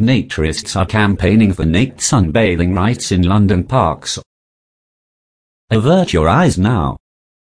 Naturists are campaigning for naked sunbathing rights in London parks. Avert your eyes now.